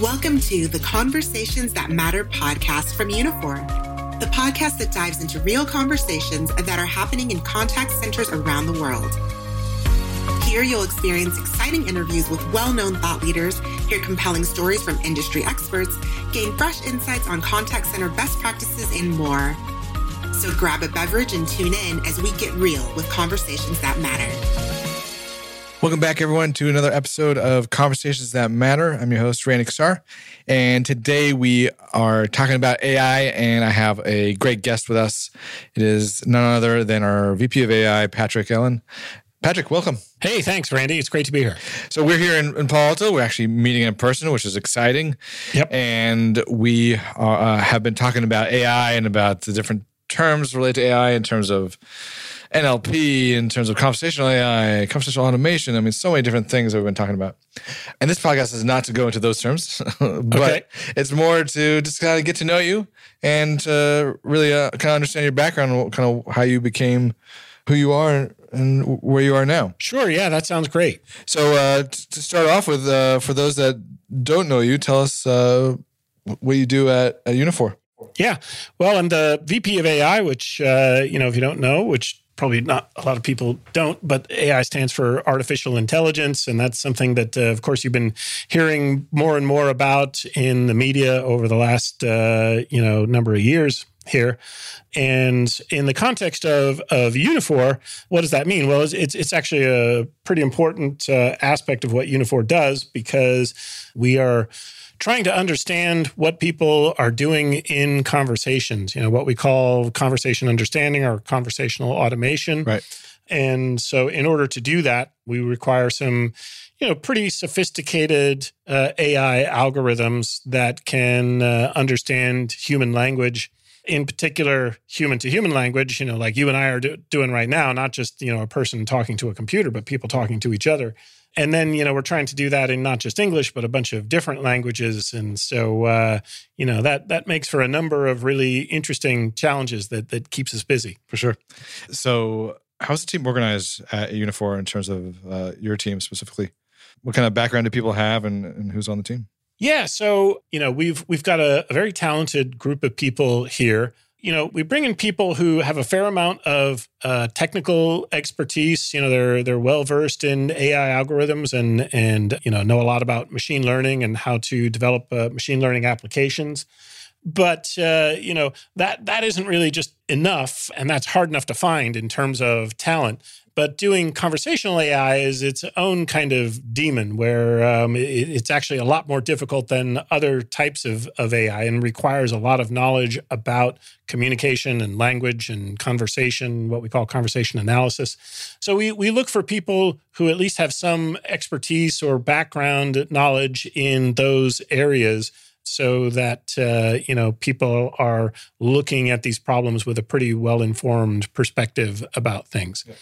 Welcome to the Conversations That Matter podcast from Uniphore, the podcast that dives into real conversations that are happening in contact centers around the world. Here you'll experience exciting interviews with well known thought leaders, hear compelling stories from industry experts, gain fresh insights on contact center best practices, and more. So grab a beverage and tune in as we get real with conversations that matter. Welcome back, everyone, to another episode of Conversations That Matter. I'm your host, Randy Kassar. And today we are talking about AI, and I have a great guest with us. It is none other than our VP of AI, Patrick Ehlen. Patrick, welcome. Hey, thanks, Randy. It's great to be here. So we're here in, in Palo Alto. We're actually meeting in person, which is exciting. Yep. And we uh, have been talking about AI and about the different terms related to AI in terms of NLP, in terms of conversational AI, conversational automation. I mean, so many different things that we've been talking about. And this podcast is not to go into those terms, but Okay. it's more to just kind of get to know you and to really uh, kind of understand your background, and kind of how you became who you are and where you are now. Sure. Yeah, that sounds great. So uh, t- to start off with, uh, for those that don't know you, tell us uh, what you do at, at Uniphore. Yeah. Well, I'm the VP of AI, which, uh, you know, if you don't know, which probably not a lot of people don't, but AI stands for artificial intelligence. And that's something that, uh, of course, you've been hearing more and more about in the media over the last, uh, you know, number of years here. And in the context of of Uniphore, what does that mean? Well, it's it's, it's actually a pretty important uh, aspect of what Uniphore does because we are trying to understand what people are doing in conversations. You know, what we call conversation understanding or conversational automation. Right. And so, in order to do that, we require some, you know, pretty sophisticated uh, AI algorithms that can uh, understand human language, in particular, human to human language. You know, like you and I are do- doing right now, not just you know a person talking to a computer, but people talking to each other. And then, you know, we're trying to do that in not just English, but a bunch of different languages. And so, uh, you know, that that makes for a number of really interesting challenges that that keeps us busy. For sure. So, how's the team organized at Uniphore in terms of uh, your team specifically? What kind of background do people have, and, and who's on the team? Yeah, so you know we've we've got a, a very talented group of people here. You know, we bring in people who have a fair amount of uh, technical expertise. You know, they're they're well versed in AI algorithms and and you know know a lot about machine learning and how to develop uh, machine learning applications. But uh, you know that that isn't really just enough, and that's hard enough to find in terms of talent. But doing conversational AI is its own kind of demon, where um, it, it's actually a lot more difficult than other types of, of AI and requires a lot of knowledge about communication and language and conversation, what we call conversation analysis. So we, we look for people who at least have some expertise or background knowledge in those areas so that uh, you know people are looking at these problems with a pretty well informed perspective about things. Yeah.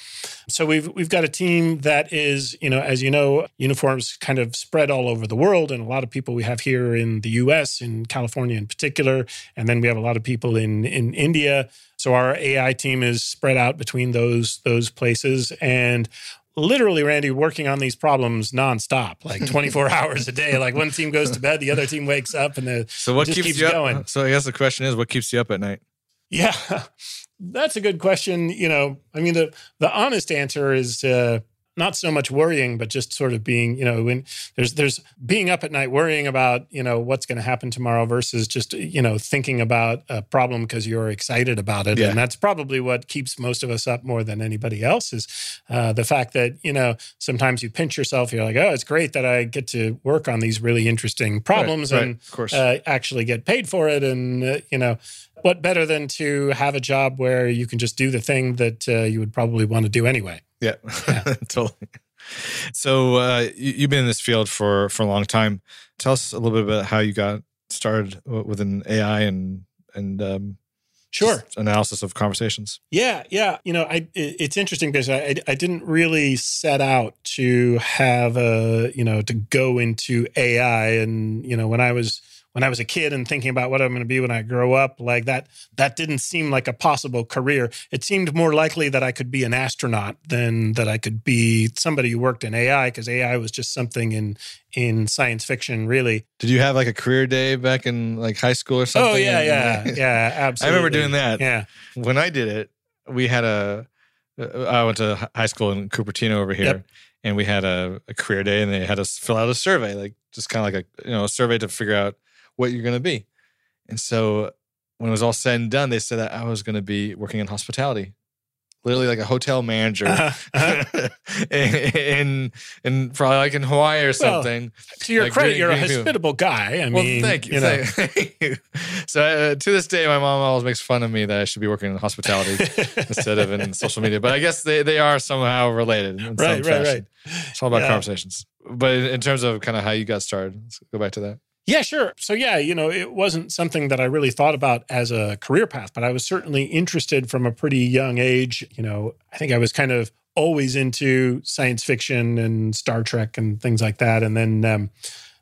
So we've we've got a team that is you know as you know Uniphore's kind of spread all over the world, and a lot of people we have here in the U.S. in California in particular, and then we have a lot of people in in India. So our AI team is spread out between those those places and literally randy working on these problems nonstop like 24 hours a day like one team goes to bed the other team wakes up and the So, what just keeps, keeps you up? going. So, I guess the question is, what keeps you up at night? yeah that's a good question you know i mean the the honest answer is uh not so much worrying but just sort of being you know when there's there's being up at night worrying about you know what's going to happen tomorrow versus just you know thinking about a problem because you're excited about it Yeah. and that's probably what keeps most of us up more than anybody else is uh, the fact that you know sometimes you pinch yourself you're like oh it's great that i get to work on these really interesting problems right, and of course. uh, actually get paid for it and uh, you know what better than to have a job where you can just do the thing that uh, you would probably want to do anyway Yeah, totally. So uh, you, you've been in this field for for a long time. Tell us a little bit about how you got started w- within AI and and um, sure analysis of conversations. Yeah, yeah. You know, I it- it's interesting because I I didn't really set out to have a you know to go into AI, and you know when I was when I was a kid and thinking about what I'm going to be when I grow up, like that, that didn't seem like a possible career. It seemed more likely that I could be an astronaut than that I could be somebody who worked in AI because AI was just something in in science fiction, really. Did you have like a career day back in like high school or something? Oh yeah, yeah, yeah, absolutely. I remember doing that. Yeah. When I did it, we had a. uh, went to high school in Cupertino over here, Yep. and we had a, a career day, and they had us fill out a survey, like just kind of like a you know a survey to figure out what you're going to be. And so when it was all said and done, they said that I was going to be working in hospitality, literally like a hotel manager, Uh-huh, in in probably like in Hawaii or something. To your Like, credit, you're a people. hospitable guy. I well, mean, thank you. know. thank you. So uh, to this day, my mom always makes fun of me that I should be working in hospitality instead of in social media. But I guess they, they are somehow related. In Right, some right, fashion. It's all about Yeah. conversations. But in in terms of kind of how you got started, let's go back to that. Yeah, sure. So, yeah, you know, it wasn't something that I really thought about as a career path, but I was certainly interested from a pretty young age. You know, I think I was kind of always into science fiction and Star Trek and things like that. And then um,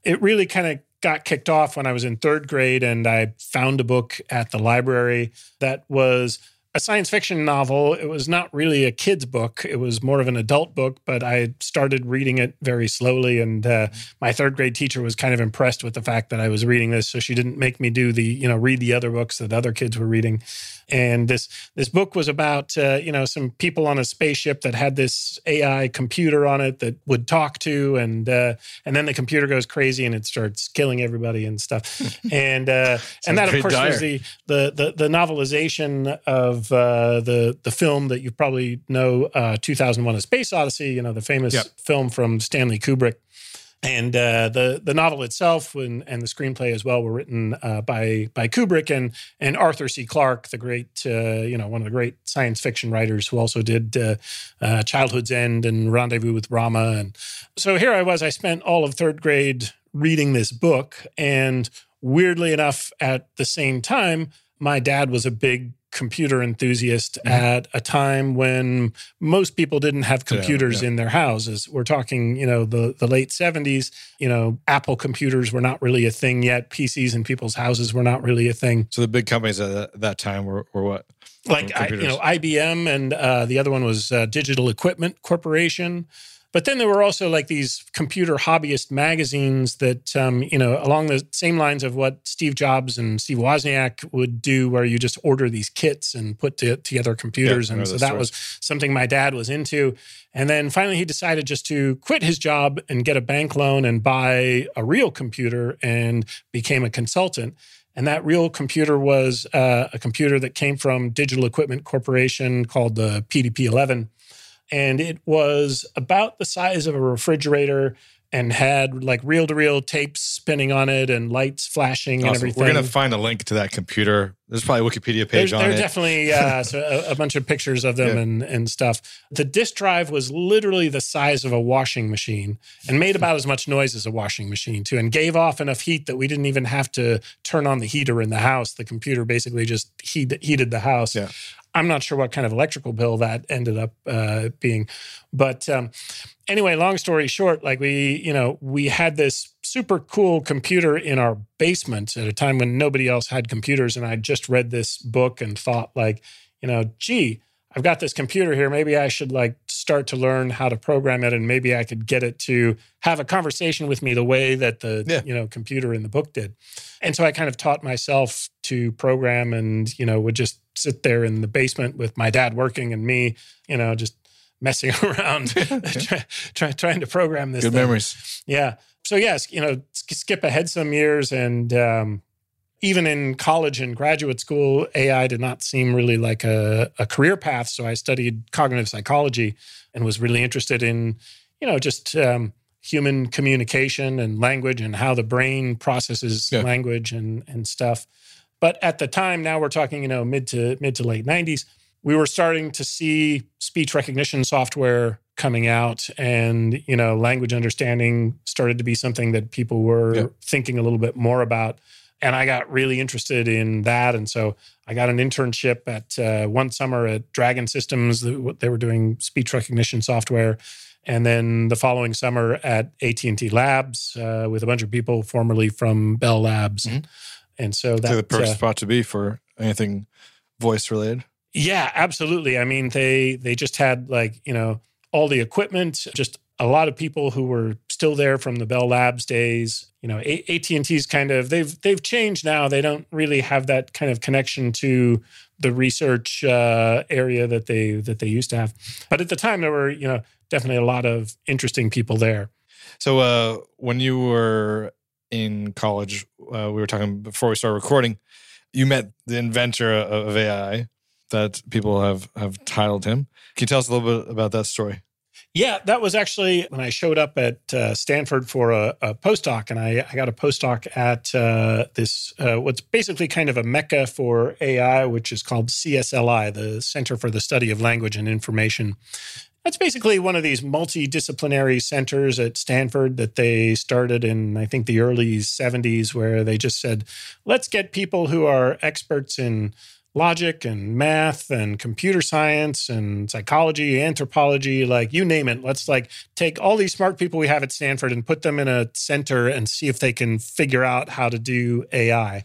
it really kind of got kicked off when I was in third grade and I found a book at the library that was a science fiction novel. It was not really a kid's book, it was more of an adult book, but I started reading it very slowly. And uh, my third grade teacher was kind of impressed with the fact that I was reading this. So she didn't make me do the, you know, read the other books that other kids were reading. And this this book was about uh, you know some people on a spaceship that had this AI computer on it that would talk to, and uh, and then the computer goes crazy and it starts killing everybody and stuff. and uh, and that of course dire. was the the the, the novelization of uh, the the film that you probably know, uh, 2001: A Space Odyssey. You know the famous Yep. film from Stanley Kubrick. And uh, the the novel itself and, and the screenplay as well were written uh, by by Kubrick and and Arthur C. Clarke, the great uh, you know one of the great science fiction writers who also did uh, uh, Childhood's End and Rendezvous with Rama. And so here I was. I spent all of third grade reading this book, and weirdly enough, at the same time, my dad was a big computer enthusiast Mhm. at a time when most people didn't have computers yeah. in their houses. We're talking, you know, the the late 70s, you know, Apple computers were not really a thing yet. PCs in people's houses were not really a thing. So the big companies at that, that time were, were what? Like I, you know, IBM and uh, the other one was uh, Digital Equipment Corporation. But then there were also like these computer hobbyist magazines that, um, you know, along the same lines of what Steve Jobs and Steve Wozniak would do, where you just order these kits and put to, together computers. I and so that stories. was something my dad was into. And then finally, he decided just to quit his job and get a bank loan and buy a real computer and became a consultant. And that real computer was uh, a computer that came from Digital Equipment Corporation called the PDP 11. And it was about the size of a refrigerator and had like reel to reel tapes spinning on it and lights flashing and everything. We're going to find a link to that computer. There's probably a Wikipedia page There's, on there's it. definitely uh, so a, a bunch of pictures of them Yeah. and, and stuff. The disk drive was literally the size of a washing machine and made about as much noise as a washing machine, too, and gave off enough heat that we didn't even have to turn on the heater in the house. The computer basically just heat, heated the house. Yeah. I'm not sure what kind of electrical bill that ended up uh, being. But um, anyway, long story short, like we, you know, we had this super cool computer in our basement at a time when nobody else had computers. And I just read this book and thought, like, you know, gee, I've got this computer here. Maybe I should like start to learn how to program it and maybe I could get it to have a conversation with me the way that the, Yeah. you know, computer in the book did. And so I kind of taught myself to program and, you know, would just sit there in the basement with my dad working and me, you know, just messing around, try, try, trying to program this. Good thing. memories. Yeah. So yes, you know, sk- skip ahead some years, and um, even in college and graduate school, AI did not seem really like a, a career path. So I studied cognitive psychology and was really interested in, you know, just um, human communication and language and how the brain processes Yeah. language and and stuff. But at the time, now we're talking, you know, mid to mid to late '90s we were starting to see speech recognition software coming out and you know language understanding started to be something that people were Yeah. thinking a little bit more about and i got really interested in that and so i got an internship at uh, one summer at dragon systems they they were doing speech recognition software and then the following summer at AT&T Labs uh, with a bunch of people formerly from Bell Labs. Mhm. And so That's that the perfect uh, spot to be for anything voice related. yeah, absolutely. I mean, they they just had like, you know, all the equipment, just a lot of people who were still there from the Bell Labs days. You know, AT&T's kind of they've they've changed now. They don't really have that kind of connection to the research uh, area that they that they used to have. But at the time there were, you know, definitely a lot of interesting people there. So uh, when you were in college, uh, we were talking before we started recording. You met the inventor of AI that people have have titled him. Can you tell us a little bit about that story? Yeah, that was actually when I showed up at uh, Stanford for a, a postdoc, and I, I got a postdoc at uh, this uh, what's basically kind of a mecca for AI, which is called CSLI, the Center for the Study of Language and Information. That's basically one of these multidisciplinary centers at Stanford that they started in, I think, the early 70s, where they just said, let's get people who are experts in logic and math and computer science and psychology, anthropology, like you name it. Let's like take all these smart people we have at Stanford and put them in a center and see if they can figure out how to do AI.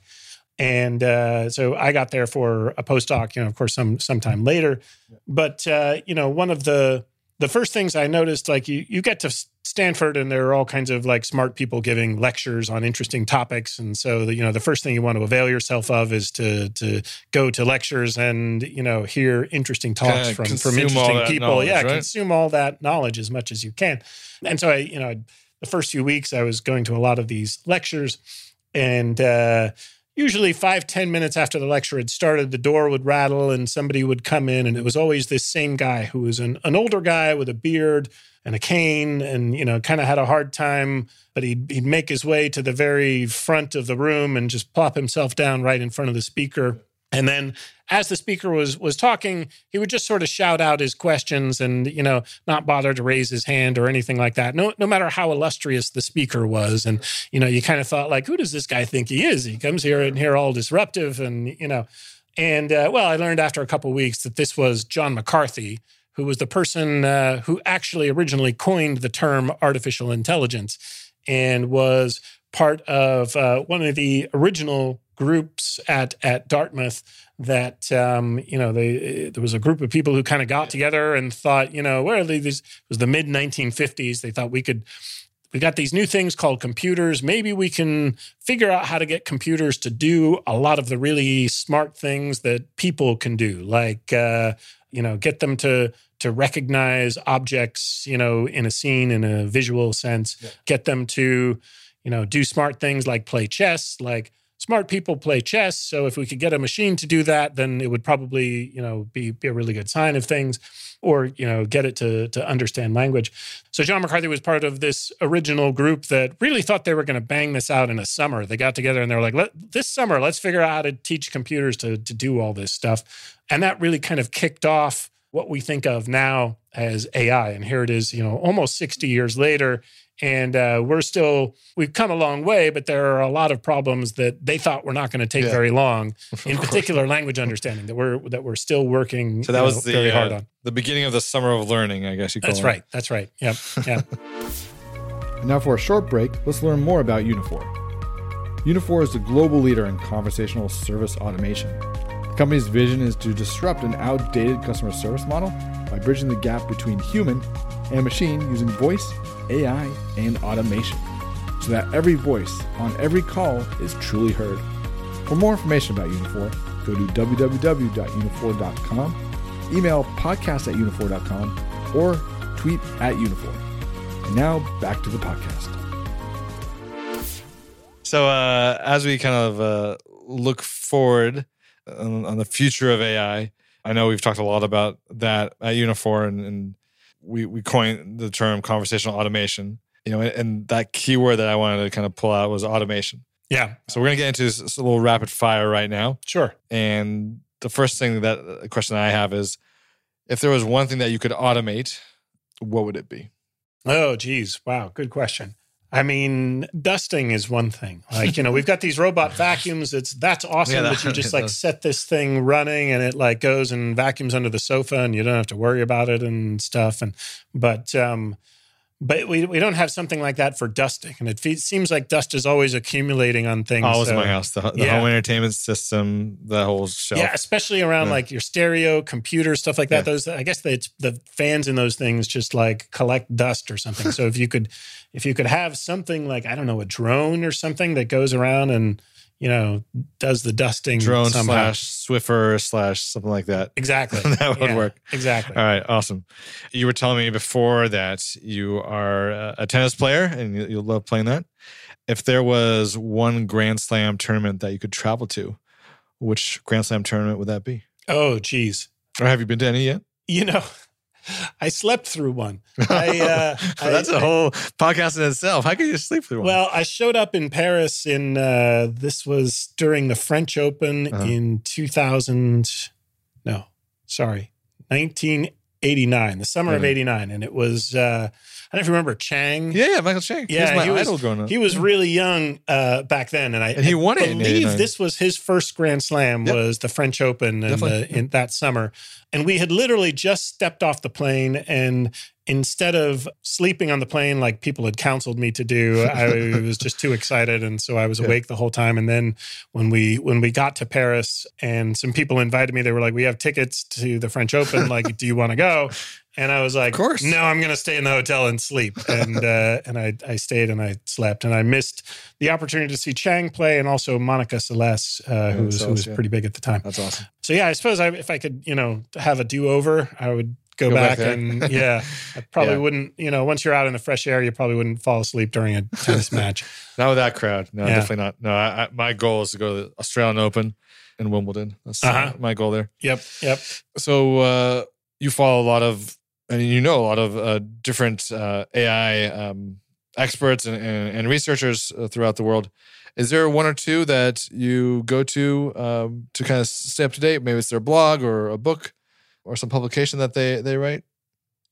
And uh, so I got there for a postdoc, you know, of course, some sometime later. But uh, you know, one of the the first things I noticed, like you you get to Stanford and there are all kinds of like smart people giving lectures on interesting topics, and so the, you know the first thing you want to avail yourself of is to to go to lectures and you know hear interesting talks Kinda from from interesting people. yeah, right? consume all that knowledge as much as you can. And so I, you know, the first few weeks I was going to a lot of these lectures, and uh, usually five ten minutes after the lecture had started, the door would rattle and somebody would come in, and it was always this same guy who was an, an older guy with a beard and a cane, and you know, kind of had a hard time, but he'd he'd make his way to the very front of the room and just plop himself down right in front of the speaker. And then as the speaker was was talking, he would just sort of shout out his questions and you know not bother to raise his hand or anything like that. No no matter how illustrious the speaker was, and you know you kind of thought like, who does this guy think he is? He comes here and here all disruptive, and you know. And uh, well, I learned after a couple weeks that this was John McCarthy, who was the person uh, who actually originally coined the term artificial intelligence, and was part of uh, one of the original groups at at Dartmouth that um, you know they there was a group of people who kind of got together and thought you know where are these it was the mid 1950s they thought we could we got these new things called computers. Maybe we can figure out how to get computers to do a lot of the really smart things that people can do like uh, you know get them to to recognize objects you know in a scene in a visual sense Yeah. get them to you know do smart things like play chess like smart people play chess so if we could get a machine to do that then it would probably you know be, be a really good sign of things or you know get it to to understand language. So john mccarthy was part of this original group that really thought they were going to bang this out in a summer. They got together and they were like this summer let's figure out how to teach computers to to do all this stuff. And that really kind of kicked off what we think of now as ai and here it is you know almost 60 years later and uh, we're still we've come a long way but there are a lot of problems that they thought were not going to take Yeah. very long in particular language understanding that we're that we're still working So that was know, the very hard uh, on the beginning of the summer of learning, I guess you call it. that's it. right that's right yep yeah now, for a short break, let's learn more about Uniphore. Uniphore is the global leader in conversational service automation. The company's vision is to disrupt an outdated customer service model by bridging the gap between human and machine using voice, AI, and automation so that every voice on every call is truly heard. For more information about Uniphore, go to www.uniphore.com, email podcast at uniphore.com, or tweet at Uniphore. And now back to the podcast. So uh, as we kind of uh, look forward on, on the future of AI, I know we've talked a lot about that at Uniphore, and, and we we coined the term conversational automation. You know, and, that keyword that I wanted to kind of pull out was automation. yeah So we're gonna get into this, this little rapid fire right now, sure and the first thing that uh, question I have is, if there was one thing that you could automate, what would it be? oh geez wow good question I mean, dusting is one thing. Like, you know, we've got these robot vacuums. It's that's awesome Yeah, that, that- you just like set this thing running and it like goes and vacuums under the sofa and you don't have to worry about it and stuff. And but um but we, we don't have something like that for dusting. And it fe- seems like dust is always accumulating on things. Always in my house. The, the yeah. home entertainment system, the whole shelf. Yeah, especially around Yeah. like your stereo, computer, stuff like that. Yeah. Those, I guess, it's the fans in those things just like collect dust or something. so if you could, if you could have something like I don't know, a drone or something that goes around and you know does the dusting Drone somehow. slash Swiffer slash something like that. exactly that would Yeah, work. exactly. All right, awesome. You were telling me before that you are a tennis player and you, you love playing that. If there was one Grand Slam tournament that you could travel to, which Grand Slam tournament would that be? Oh, geez, Or have you been to any yet? you know, I slept through one. I, uh, I- That's a whole podcast in itself. How can you sleep through one? Well, I showed up in Paris in uh, this was during the French Open Uh-huh. in 2000. No, sorry, 1989, the summer of Mhm. '89, and it was. Uh, I don't know if you remember Chang. yeah, yeah, Michael Chang. Yeah, He's my he was- idol growing up. He was really young uh, back then, and I, And he I won it believe 89. this was his first Grand Slam. Yep. Was the French Open in, the, in that summer, and we had literally just stepped off the plane, and instead of sleeping on the plane like people had counseled me to do, I was just too excited, and so I was Yeah. awake the whole time. And then when we when we got to Paris, and some people invited me, they were like, "We have tickets to the French Open. Like, do you want to go?" And I was like, Of course. no, I'm going to stay in the hotel and sleep. And uh, and I, I stayed and I slept and I missed the opportunity to see Chang play and also Monica Seles, uh, who was, who was yeah. pretty big at the time. That's awesome. So yeah, I suppose I, if I could, you know, have a do over, I would go, Go back back, and yeah, I probably Yeah. wouldn't, you know, once you're out in the fresh air, you probably wouldn't fall asleep during a tennis match. Not with that crowd. No, Yeah. definitely not. No, I, I, my goal is to go to the Australian Open and Wimbledon. That's uh, Uh-huh. my goal there. Yep, yep. So uh, you follow a lot of, and you know a lot of uh, different uh, AI um, experts and, and, and researchers uh, throughout the world. Is there one or two that you go to um, to kind of stay up to date? Maybe it's their blog or a book or some publication that they they write.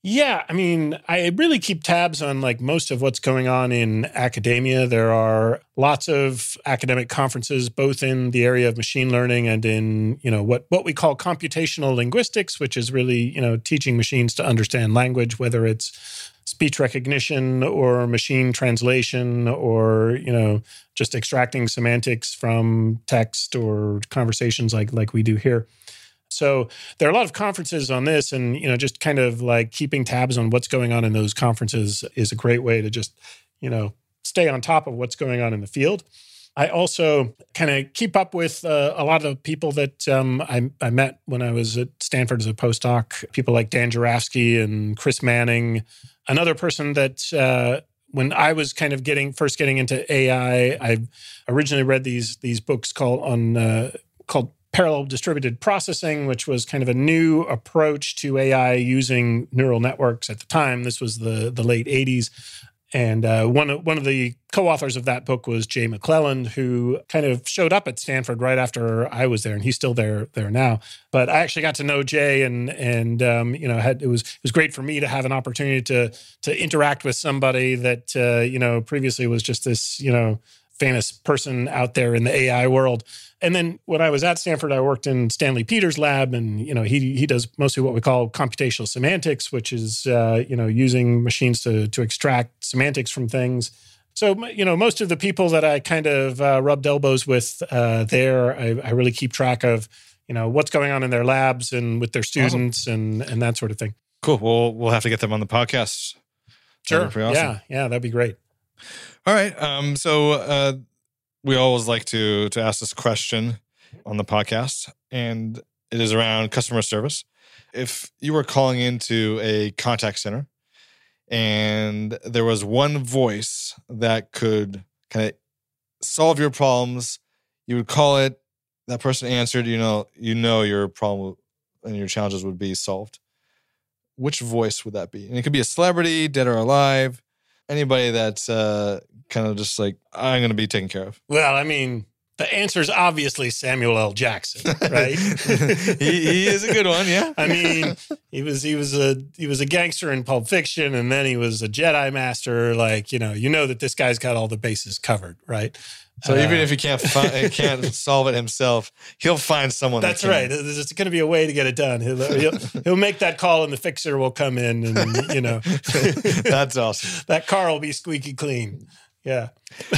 Yeah, I mean, I really keep tabs on like most of what's going on in academia. There are lots of academic conferences, both in the area of machine learning and in you know what what we call computational linguistics, which is really you know teaching machines to understand language, whether it's speech recognition or machine translation or you know just extracting semantics from text or conversations like like we do here. So there are a lot of conferences on this, and you know, just kind of like keeping tabs on what's going on in those conferences is a great way to just you know stay on top of what's going on in the field. I also kind of keep up with uh, a lot of people that um, I, I met when I was at Stanford as a postdoc. People like Dan Jurafsky and Chris Manning. Another person that uh, when I was kind of getting first getting into AI, I originally read these these books called on uh, called parallel distributed processing, which was kind of a new approach to AI using neural networks at the time. This was the the late '80s, and uh, one of one of the co-authors of that book was Jay McClelland, who kind of showed up at Stanford right after I was there, and he's still there there now. But I actually got to know Jay, and and um, you know had it was it was great for me to have an opportunity to to interact with somebody that uh, you know previously was just this you know famous person out there in the AI world. And then when I was at Stanford, I worked in Stanley Peters' lab, and you know he he does mostly what we call computational semantics, which is uh, you know using machines to to extract semantics from things. So you know most of the people that I kind of uh, rubbed elbows with uh, there, I, I really keep track of you know what's going on in their labs and with their students and and that sort of thing. Cool. Well, we'll have to get them on the podcast. Pretty awesome. Yeah, yeah, that'd be great. All right. Um, so uh, we always like to to ask this question on the podcast, and it is around customer service. If you were calling into a contact center and there was one voice that could kind of solve your problems, you would call it. That person answered. You know, you know your problem and your challenges would be solved. Which voice would that be? And it could be a celebrity, dead or alive anybody that's uh, kind of just like I'm going to be taken care of. Well, I mean, the answer is obviously Samuel L. Jackson, right? he, he is a good one, yeah. I mean, he was he was a he was a gangster in Pulp Fiction, and then he was a Jedi Master. Like you know, you know that this guy's got all the bases covered, right? So uh, even if he can't fi- can't solve it himself, he'll find someone. That's that right. There's going to be a way to get it done. He'll, he'll, he'll make that call, and the fixer will come in, and you know, that's awesome. That car will be squeaky clean. Yeah.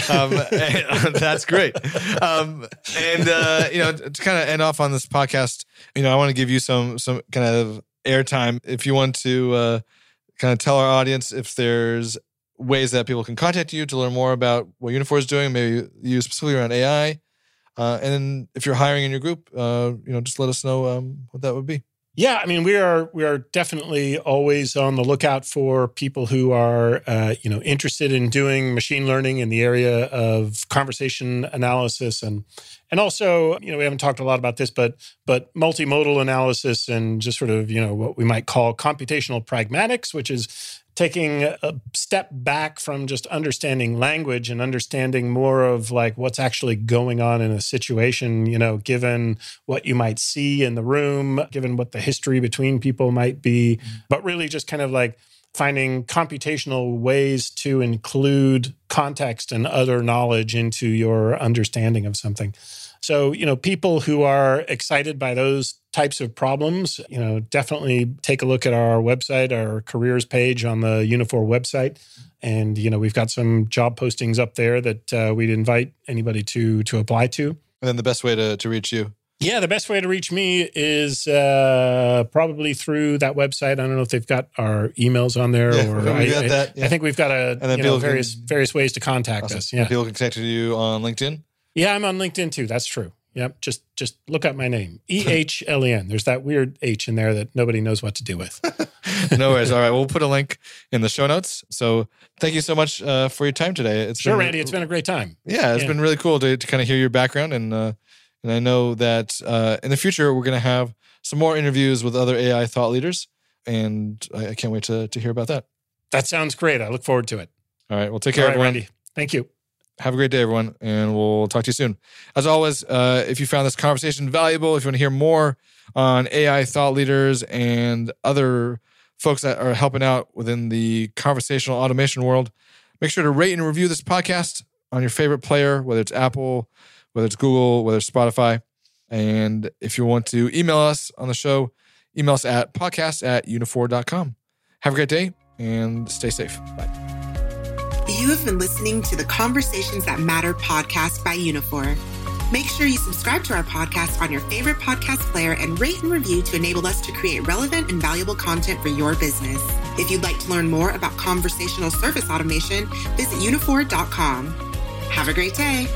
um, and, that's great. Um, and uh, you know, to kind of end off on this podcast, you know, I want to give you some some kind of airtime if you want to uh, kind of tell our audience if there's ways that people can contact you to learn more about what Uniphore is doing, maybe you specifically around AI. Uh, and if you're hiring in your group, uh, you know, just let us know um, what that would be. Yeah, I mean, we are we are definitely always on the lookout for people who are uh, you know interested in doing machine learning in the area of conversation analysis. And and also you know we haven't talked a lot about this, but but multimodal analysis and just sort of you know what we might call computational pragmatics, which is taking a step back from just understanding language and understanding more of like what's actually going on in a situation, you know, given what you might see in the room, given what the history between people might be, mm-hmm. but really just kind of like finding computational ways to include context and other knowledge into your understanding of something. So, you know, people who are excited by those types of problems, you know, definitely take a look at our website, our careers page on the Uniphore website. And, you know, we've got some job postings up there that uh, we'd invite anybody to to apply to. And then the best way to, to reach you. Yeah, the best way to reach me is uh, probably through that website. I don't know if they've got our emails on there, yeah, or I, that, yeah. I, think we've got a and then know, various can, various ways to contact awesome. us. Yeah, people can connect with you on LinkedIn. Yeah, I'm on LinkedIn too. That's true. Yep. Just just look up my name. E H L E N. There's that weird H in there that nobody knows what to do with. no worries. All right. We'll put a link in the show notes. So thank you so much uh, for your time today. It's sure, been, Randy. It's been a great time. Yeah, it's yeah. been really cool to, to kind of hear your background and uh, and I know that uh, in the future we're going to have some more interviews with other AI thought leaders, and I, I, can't wait to to hear about that. That sounds great. I look forward to it. All right. Well, take care, everyone. Randy. Thank you. Have a great day, everyone, and we'll talk to you soon. As always, uh, if you found this conversation valuable, if you want to hear more on AI thought leaders and other folks that are helping out within the conversational automation world, make sure to rate and review this podcast on your favorite player, whether it's Apple, whether it's Google, whether it's Spotify. And if you want to email us on the show, email us at podcast at uniphore.com. Have a great day and stay safe. Bye. You have been listening to the Conversations That Matter podcast by Uniphore. Make sure you subscribe to our podcast on your favorite podcast player and rate and review to enable us to create relevant and valuable content for your business. If you'd like to learn more about conversational service automation, visit uniphore.com. Have a great day.